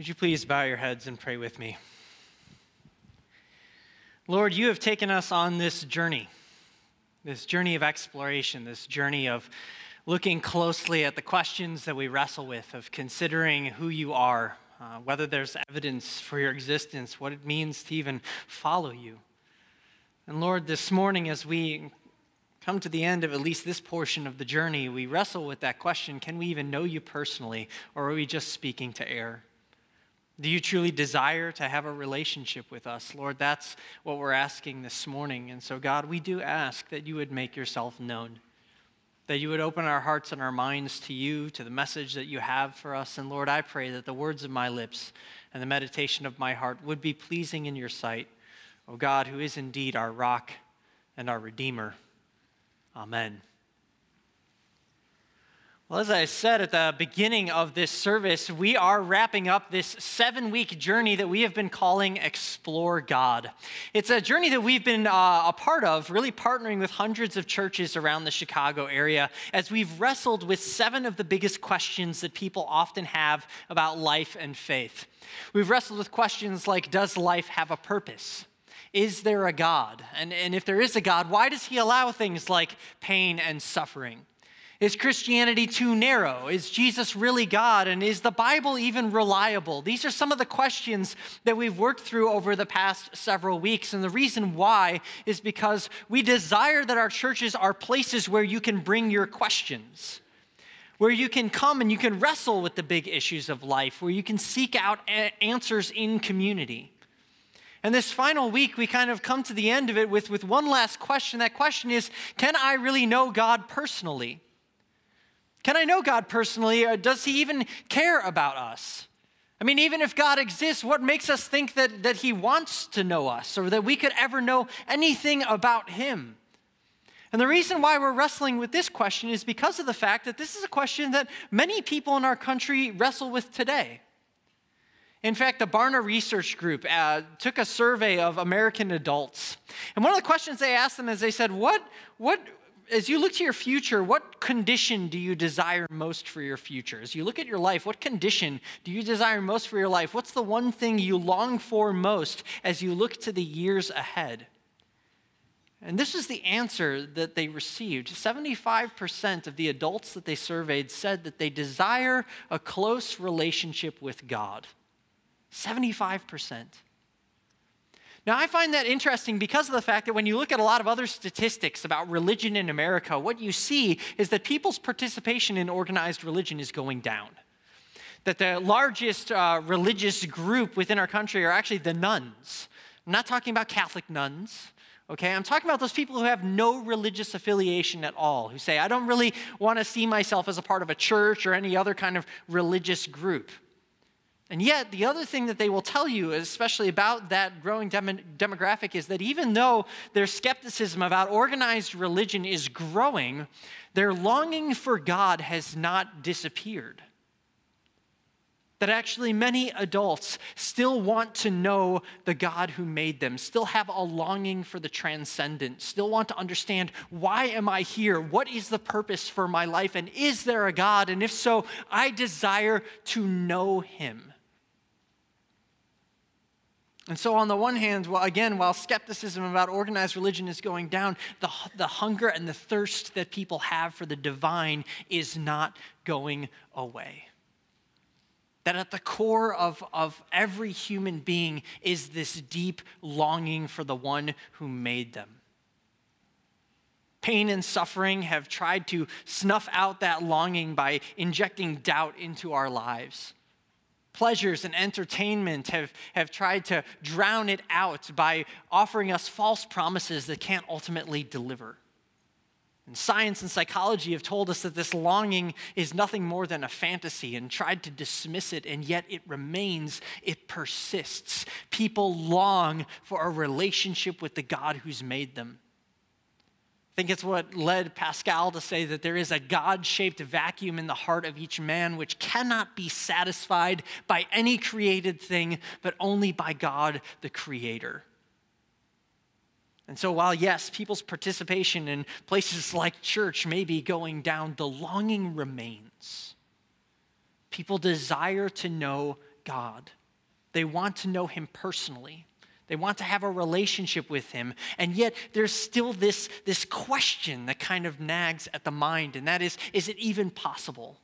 Would you please bow your heads and pray with me? Lord, you have taken us on this journey, this journey of exploration, this journey of looking closely at the questions that we wrestle with, of considering who you are, uh, whether there's evidence for your existence, what it means to even follow you. And Lord, this morning, as we come to the end of at least this portion of the journey, we wrestle with that question can we even know you personally, or are we just speaking to air? Do you truly desire to have a relationship with us? Lord, that's what we're asking this morning. And so, God, we do ask that you would make yourself known, that you would open our hearts and our minds to you, to the message that you have for us. And Lord, I pray that the words of my lips and the meditation of my heart would be pleasing in your sight, O God, who is indeed our rock and our Redeemer. Amen. Well, as I said at the beginning of this service, we are wrapping up this seven week journey that we have been calling Explore God. It's a journey that we've been uh, a part of, really partnering with hundreds of churches around the Chicago area as we've wrestled with seven of the biggest questions that people often have about life and faith. We've wrestled with questions like Does life have a purpose? Is there a God? And, and if there is a God, why does he allow things like pain and suffering? Is Christianity too narrow? Is Jesus really God? And is the Bible even reliable? These are some of the questions that we've worked through over the past several weeks. And the reason why is because we desire that our churches are places where you can bring your questions, where you can come and you can wrestle with the big issues of life, where you can seek out answers in community. And this final week, we kind of come to the end of it with, with one last question. That question is Can I really know God personally? Can I know God personally? Or does He even care about us? I mean, even if God exists, what makes us think that, that He wants to know us or that we could ever know anything about Him? And the reason why we're wrestling with this question is because of the fact that this is a question that many people in our country wrestle with today. In fact, the Barna Research Group uh, took a survey of American adults. And one of the questions they asked them is they said, what, what, as you look to your future, what condition do you desire most for your future? As you look at your life, what condition do you desire most for your life? What's the one thing you long for most as you look to the years ahead? And this is the answer that they received. 75% of the adults that they surveyed said that they desire a close relationship with God. 75%. Now, I find that interesting because of the fact that when you look at a lot of other statistics about religion in America, what you see is that people's participation in organized religion is going down. That the largest uh, religious group within our country are actually the nones. I'm not talking about Catholic nuns, okay? I'm talking about those people who have no religious affiliation at all, who say, I don't really want to see myself as a part of a church or any other kind of religious group. And yet, the other thing that they will tell you, especially about that growing dem- demographic, is that even though their skepticism about organized religion is growing, their longing for God has not disappeared. That actually many adults still want to know the God who made them, still have a longing for the transcendent, still want to understand why am I here? What is the purpose for my life? And is there a God? And if so, I desire to know him. And so, on the one hand, well, again, while skepticism about organized religion is going down, the, the hunger and the thirst that people have for the divine is not going away. That at the core of, of every human being is this deep longing for the one who made them. Pain and suffering have tried to snuff out that longing by injecting doubt into our lives pleasures and entertainment have, have tried to drown it out by offering us false promises that can't ultimately deliver. And science and psychology have told us that this longing is nothing more than a fantasy and tried to dismiss it, and yet it remains, it persists. People long for a relationship with the God who's made them think it's what led Pascal to say that there is a God shaped vacuum in the heart of each man which cannot be satisfied by any created thing, but only by God, the Creator. And so, while yes, people's participation in places like church may be going down, the longing remains. People desire to know God. They want to know him personally. They want to have a relationship with him. And yet there's still this, this question that kind of nags at the mind, and that is is it even possible?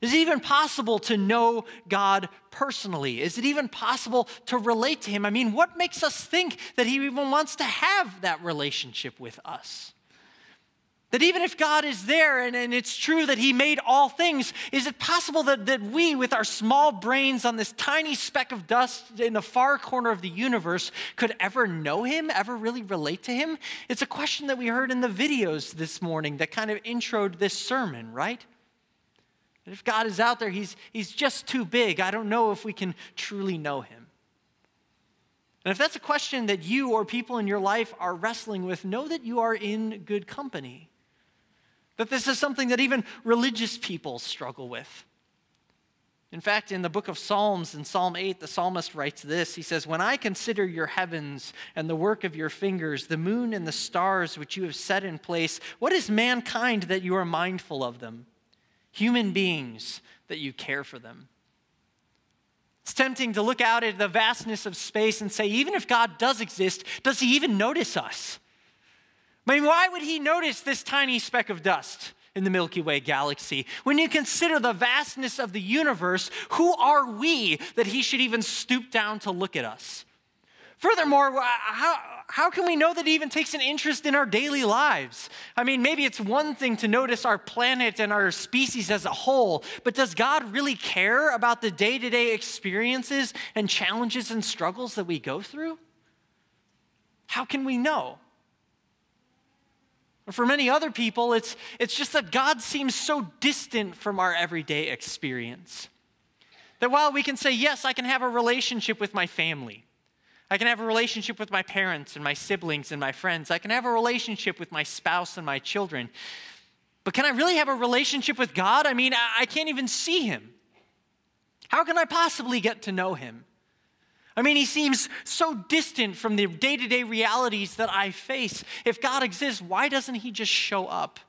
Is it even possible to know God personally? Is it even possible to relate to him? I mean, what makes us think that he even wants to have that relationship with us? That even if God is there and, and it's true that He made all things, is it possible that, that we, with our small brains on this tiny speck of dust in the far corner of the universe, could ever know Him, ever really relate to Him? It's a question that we heard in the videos this morning that kind of introed this sermon, right? That if God is out there, he's, he's just too big. I don't know if we can truly know Him. And if that's a question that you or people in your life are wrestling with, know that you are in good company. That this is something that even religious people struggle with. In fact, in the book of Psalms, in Psalm 8, the psalmist writes this He says, When I consider your heavens and the work of your fingers, the moon and the stars which you have set in place, what is mankind that you are mindful of them? Human beings that you care for them. It's tempting to look out at the vastness of space and say, even if God does exist, does he even notice us? I mean, why would he notice this tiny speck of dust in the Milky Way galaxy? When you consider the vastness of the universe, who are we that he should even stoop down to look at us? Furthermore, how, how can we know that he even takes an interest in our daily lives? I mean, maybe it's one thing to notice our planet and our species as a whole, but does God really care about the day to day experiences and challenges and struggles that we go through? How can we know? For many other people, it's, it's just that God seems so distant from our everyday experience. That while we can say, yes, I can have a relationship with my family, I can have a relationship with my parents and my siblings and my friends, I can have a relationship with my spouse and my children, but can I really have a relationship with God? I mean, I, I can't even see Him. How can I possibly get to know Him? I mean, he seems so distant from the day to day realities that I face. If God exists, why doesn't he just show up?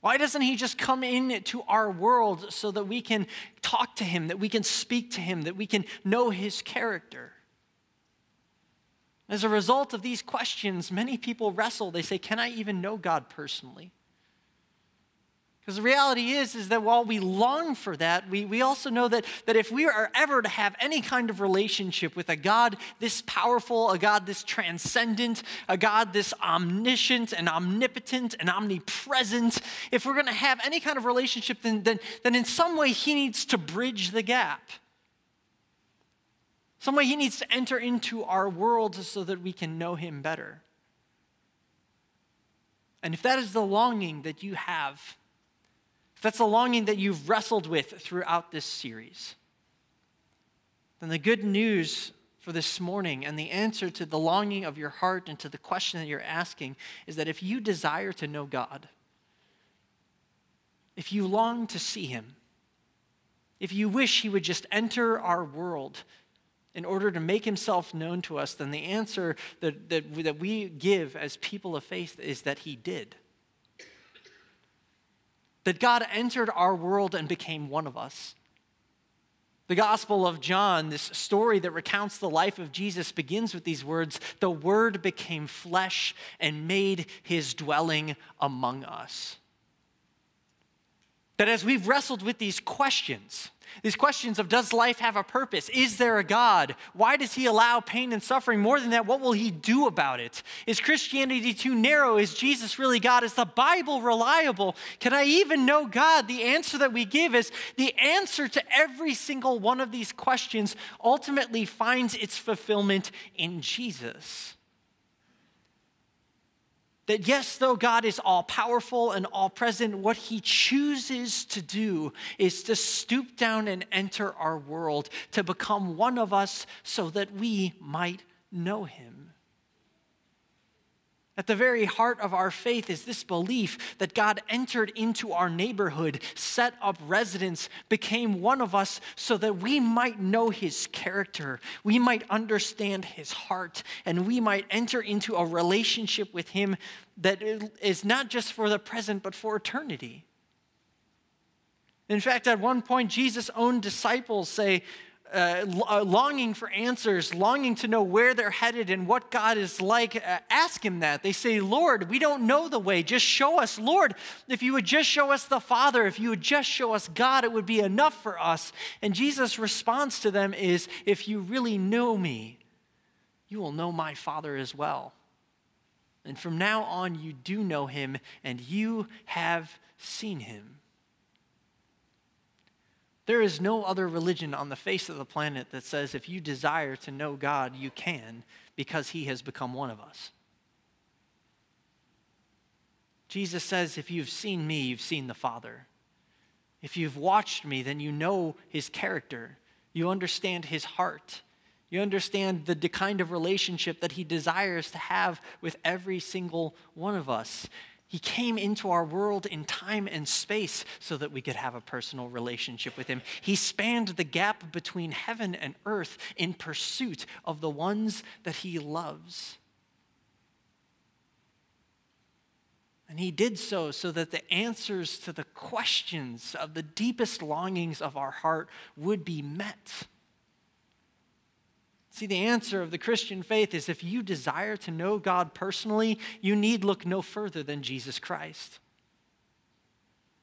Why doesn't he just come into our world so that we can talk to him, that we can speak to him, that we can know his character? As a result of these questions, many people wrestle. They say, Can I even know God personally? Because the reality is, is that while we long for that, we, we also know that, that if we are ever to have any kind of relationship with a God this powerful, a God this transcendent, a God this omniscient and omnipotent and omnipresent, if we're going to have any kind of relationship, then, then, then in some way he needs to bridge the gap. Some way he needs to enter into our world so that we can know him better. And if that is the longing that you have, that's the longing that you've wrestled with throughout this series, then the good news for this morning and the answer to the longing of your heart and to the question that you're asking is that if you desire to know God, if you long to see Him, if you wish He would just enter our world in order to make Himself known to us, then the answer that, that, that we give as people of faith is that He did that God entered our world and became one of us. The Gospel of John, this story that recounts the life of Jesus, begins with these words The Word became flesh and made his dwelling among us. That as we've wrestled with these questions, these questions of does life have a purpose? Is there a God? Why does he allow pain and suffering? More than that, what will he do about it? Is Christianity too narrow? Is Jesus really God? Is the Bible reliable? Can I even know God? The answer that we give is the answer to every single one of these questions ultimately finds its fulfillment in Jesus. That yes, though God is all powerful and all present, what he chooses to do is to stoop down and enter our world, to become one of us so that we might know him. At the very heart of our faith is this belief that God entered into our neighborhood, set up residence, became one of us so that we might know his character, we might understand his heart, and we might enter into a relationship with him that is not just for the present, but for eternity. In fact, at one point, Jesus' own disciples say, uh, uh, longing for answers, longing to know where they're headed and what God is like, uh, ask Him that. They say, Lord, we don't know the way. Just show us. Lord, if you would just show us the Father, if you would just show us God, it would be enough for us. And Jesus' response to them is, If you really know me, you will know my Father as well. And from now on, you do know Him and you have seen Him. There is no other religion on the face of the planet that says if you desire to know God, you can because he has become one of us. Jesus says, If you've seen me, you've seen the Father. If you've watched me, then you know his character. You understand his heart. You understand the kind of relationship that he desires to have with every single one of us. He came into our world in time and space so that we could have a personal relationship with Him. He spanned the gap between heaven and earth in pursuit of the ones that He loves. And He did so so that the answers to the questions of the deepest longings of our heart would be met. See, the answer of the Christian faith is if you desire to know God personally, you need look no further than Jesus Christ.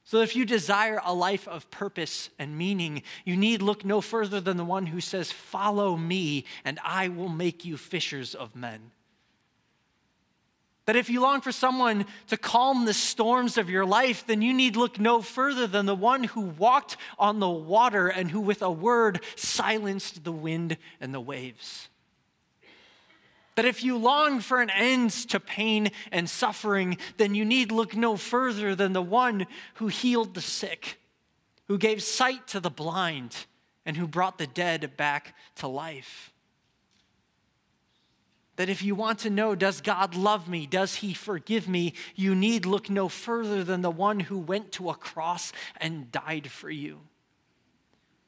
So, if you desire a life of purpose and meaning, you need look no further than the one who says, Follow me, and I will make you fishers of men. That if you long for someone to calm the storms of your life, then you need look no further than the one who walked on the water and who, with a word, silenced the wind and the waves. That if you long for an end to pain and suffering, then you need look no further than the one who healed the sick, who gave sight to the blind, and who brought the dead back to life that if you want to know, does God love me? Does he forgive me? You need look no further than the one who went to a cross and died for you.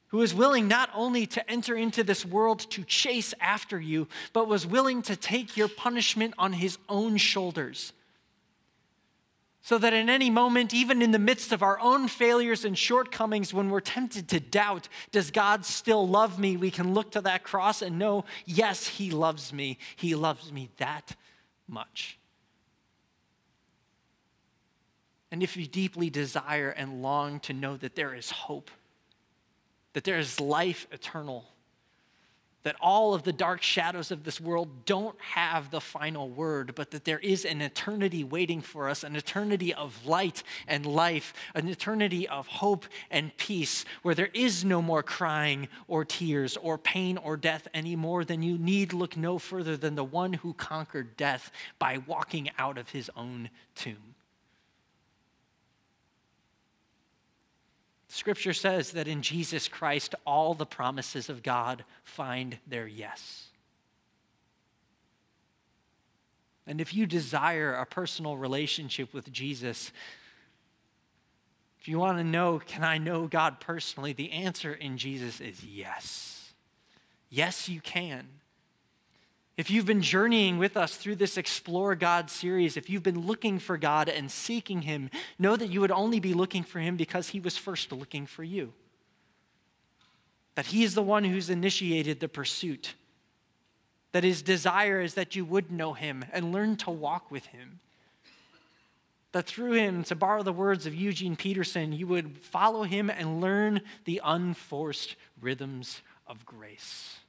Who is willing not only to enter into this world to chase after you, but was willing to take your punishment on his own shoulders so that in any moment, even in the midst of our own failures and shortcomings, when we're tempted to doubt, does God still love me? We can look to that cross and know, yes, He loves me. He loves me that much. And if you deeply desire and long to know that there is hope, that there is life eternal, that all of the dark shadows of this world don't have the final word, but that there is an eternity waiting for us, an eternity of light and life, an eternity of hope and peace, where there is no more crying or tears or pain or death anymore, then you need look no further than the one who conquered death by walking out of his own tomb. Scripture says that in Jesus Christ, all the promises of God find their yes. And if you desire a personal relationship with Jesus, if you want to know, can I know God personally? The answer in Jesus is yes. Yes, you can. If you've been journeying with us through this Explore God series, if you've been looking for God and seeking Him, know that you would only be looking for Him because He was first looking for you. That He is the one who's initiated the pursuit. That His desire is that you would know Him and learn to walk with Him. That through Him, to borrow the words of Eugene Peterson, you would follow Him and learn the unforced rhythms of grace.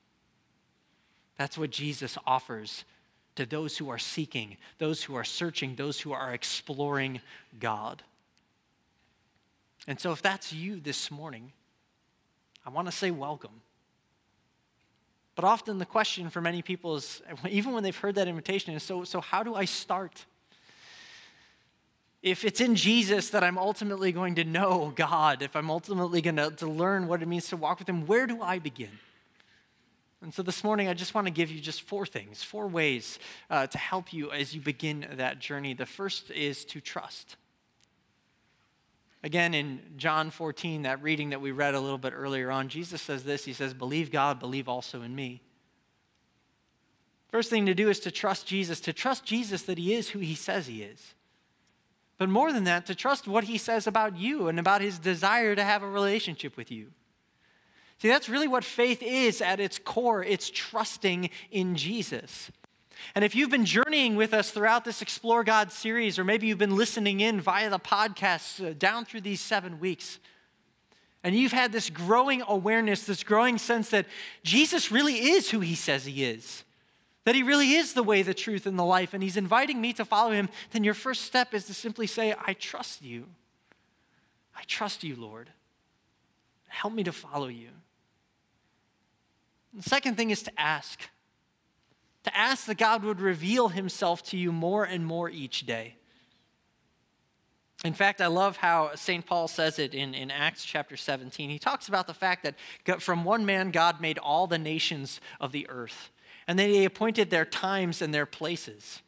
That's what Jesus offers to those who are seeking, those who are searching, those who are exploring God. And so, if that's you this morning, I want to say welcome. But often the question for many people is, even when they've heard that invitation, is so, so how do I start? If it's in Jesus that I'm ultimately going to know God, if I'm ultimately going to, to learn what it means to walk with Him, where do I begin? And so this morning, I just want to give you just four things, four ways uh, to help you as you begin that journey. The first is to trust. Again, in John 14, that reading that we read a little bit earlier on, Jesus says this He says, Believe God, believe also in me. First thing to do is to trust Jesus, to trust Jesus that He is who He says He is. But more than that, to trust what he says about you and about his desire to have a relationship with you. See, that's really what faith is at its core. It's trusting in Jesus. And if you've been journeying with us throughout this Explore God series, or maybe you've been listening in via the podcasts uh, down through these seven weeks, and you've had this growing awareness, this growing sense that Jesus really is who he says he is, that he really is the way, the truth, and the life, and he's inviting me to follow him, then your first step is to simply say, I trust you. I trust you, Lord. Help me to follow you. The second thing is to ask. To ask that God would reveal himself to you more and more each day. In fact, I love how St. Paul says it in, in Acts chapter 17. He talks about the fact that from one man, God made all the nations of the earth, and then he appointed their times and their places.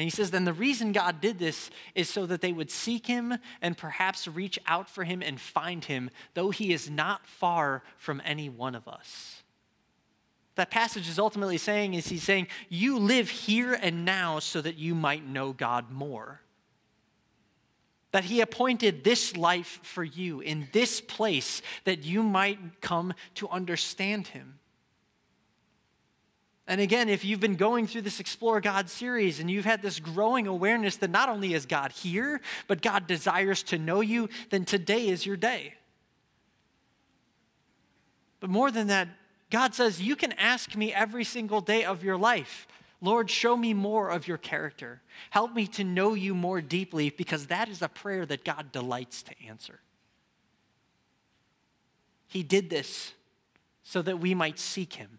And he says, then the reason God did this is so that they would seek him and perhaps reach out for him and find him, though he is not far from any one of us that passage is ultimately saying is he's saying, You live here and now so that you might know God more. That he appointed this life for you in this place that you might come to understand him. And again, if you've been going through this Explore God series and you've had this growing awareness that not only is God here, but God desires to know you, then today is your day. But more than that, God says, You can ask me every single day of your life. Lord, show me more of your character. Help me to know you more deeply because that is a prayer that God delights to answer. He did this so that we might seek him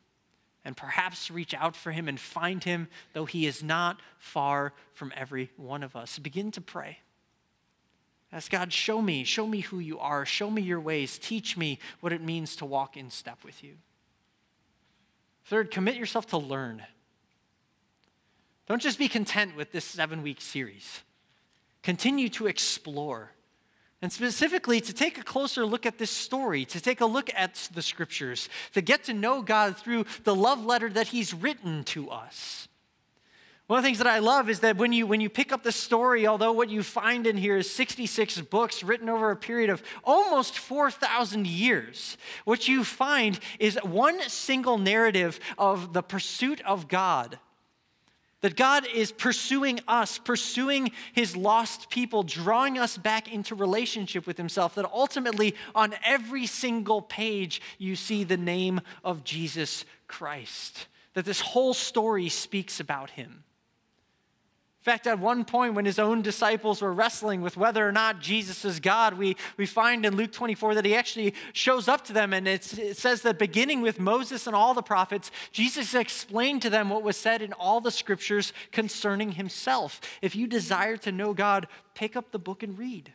and perhaps reach out for him and find him, though he is not far from every one of us. Begin to pray. Ask God, show me, show me who you are, show me your ways, teach me what it means to walk in step with you. Third, commit yourself to learn. Don't just be content with this seven week series, continue to explore. And specifically, to take a closer look at this story, to take a look at the scriptures, to get to know God through the love letter that He's written to us. One of the things that I love is that when you, when you pick up the story, although what you find in here is 66 books written over a period of almost 4,000 years, what you find is one single narrative of the pursuit of God. That God is pursuing us, pursuing his lost people, drawing us back into relationship with himself. That ultimately, on every single page, you see the name of Jesus Christ. That this whole story speaks about him. In fact, at one point when his own disciples were wrestling with whether or not Jesus is God, we, we find in Luke 24 that he actually shows up to them and it says that beginning with Moses and all the prophets, Jesus explained to them what was said in all the scriptures concerning himself. If you desire to know God, pick up the book and read.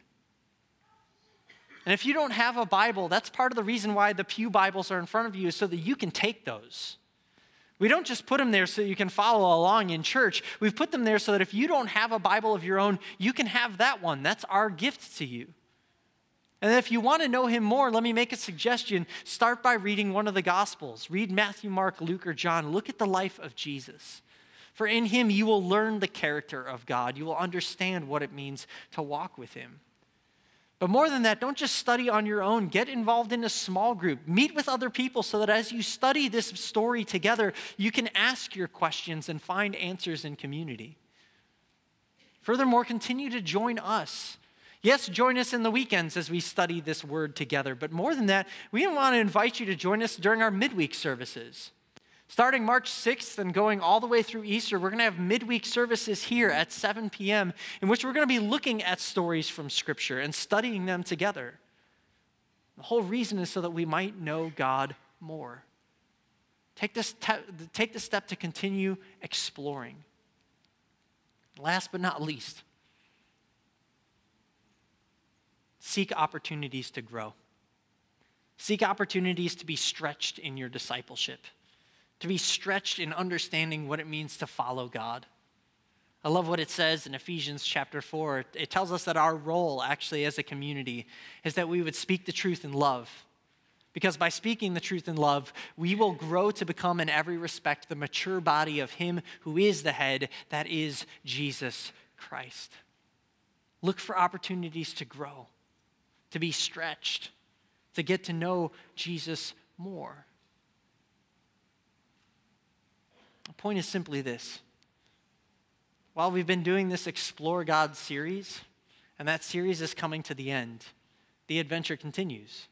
And if you don't have a Bible, that's part of the reason why the Pew Bibles are in front of you, is so that you can take those. We don't just put them there so you can follow along in church. We've put them there so that if you don't have a Bible of your own, you can have that one. That's our gift to you. And if you want to know him more, let me make a suggestion. Start by reading one of the Gospels. Read Matthew, Mark, Luke, or John. Look at the life of Jesus. For in him you will learn the character of God. You will understand what it means to walk with him. But more than that, don't just study on your own. Get involved in a small group. Meet with other people so that as you study this story together, you can ask your questions and find answers in community. Furthermore, continue to join us. Yes, join us in the weekends as we study this word together. But more than that, we want to invite you to join us during our midweek services. Starting March 6th and going all the way through Easter, we're going to have midweek services here at 7 p.m., in which we're going to be looking at stories from Scripture and studying them together. The whole reason is so that we might know God more. Take this, te- take the step to continue exploring. Last but not least, seek opportunities to grow. Seek opportunities to be stretched in your discipleship to be stretched in understanding what it means to follow God. I love what it says in Ephesians chapter 4. It tells us that our role, actually, as a community, is that we would speak the truth in love. Because by speaking the truth in love, we will grow to become, in every respect, the mature body of Him who is the head, that is Jesus Christ. Look for opportunities to grow, to be stretched, to get to know Jesus more. The point is simply this. While we've been doing this Explore God series, and that series is coming to the end, the adventure continues.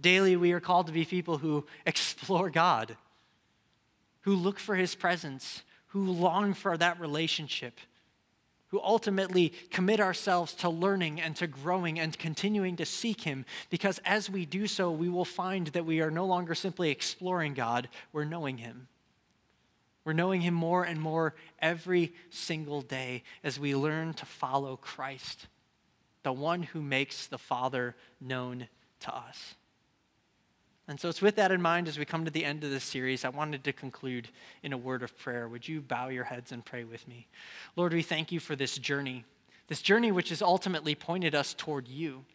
Daily, we are called to be people who explore God, who look for His presence, who long for that relationship, who ultimately commit ourselves to learning and to growing and continuing to seek Him, because as we do so, we will find that we are no longer simply exploring God, we're knowing Him. We're knowing Him more and more every single day as we learn to follow Christ, the one who makes the Father known to us. And so it's with that in mind as we come to the end of this series, I wanted to conclude in a word of prayer. Would you bow your heads and pray with me? Lord, we thank you for this journey, this journey which has ultimately pointed us toward you,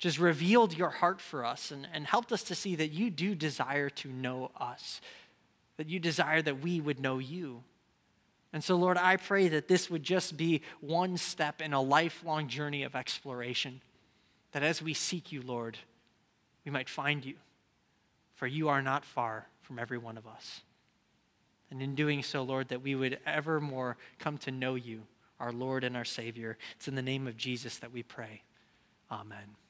has revealed your heart for us and, and helped us to see that you do desire to know us, that you desire that we would know you. And so, Lord, I pray that this would just be one step in a lifelong journey of exploration, that as we seek you, Lord, we might find you for you are not far from every one of us. And in doing so, Lord, that we would evermore come to know you, our Lord and our Savior. It's in the name of Jesus that we pray. Amen.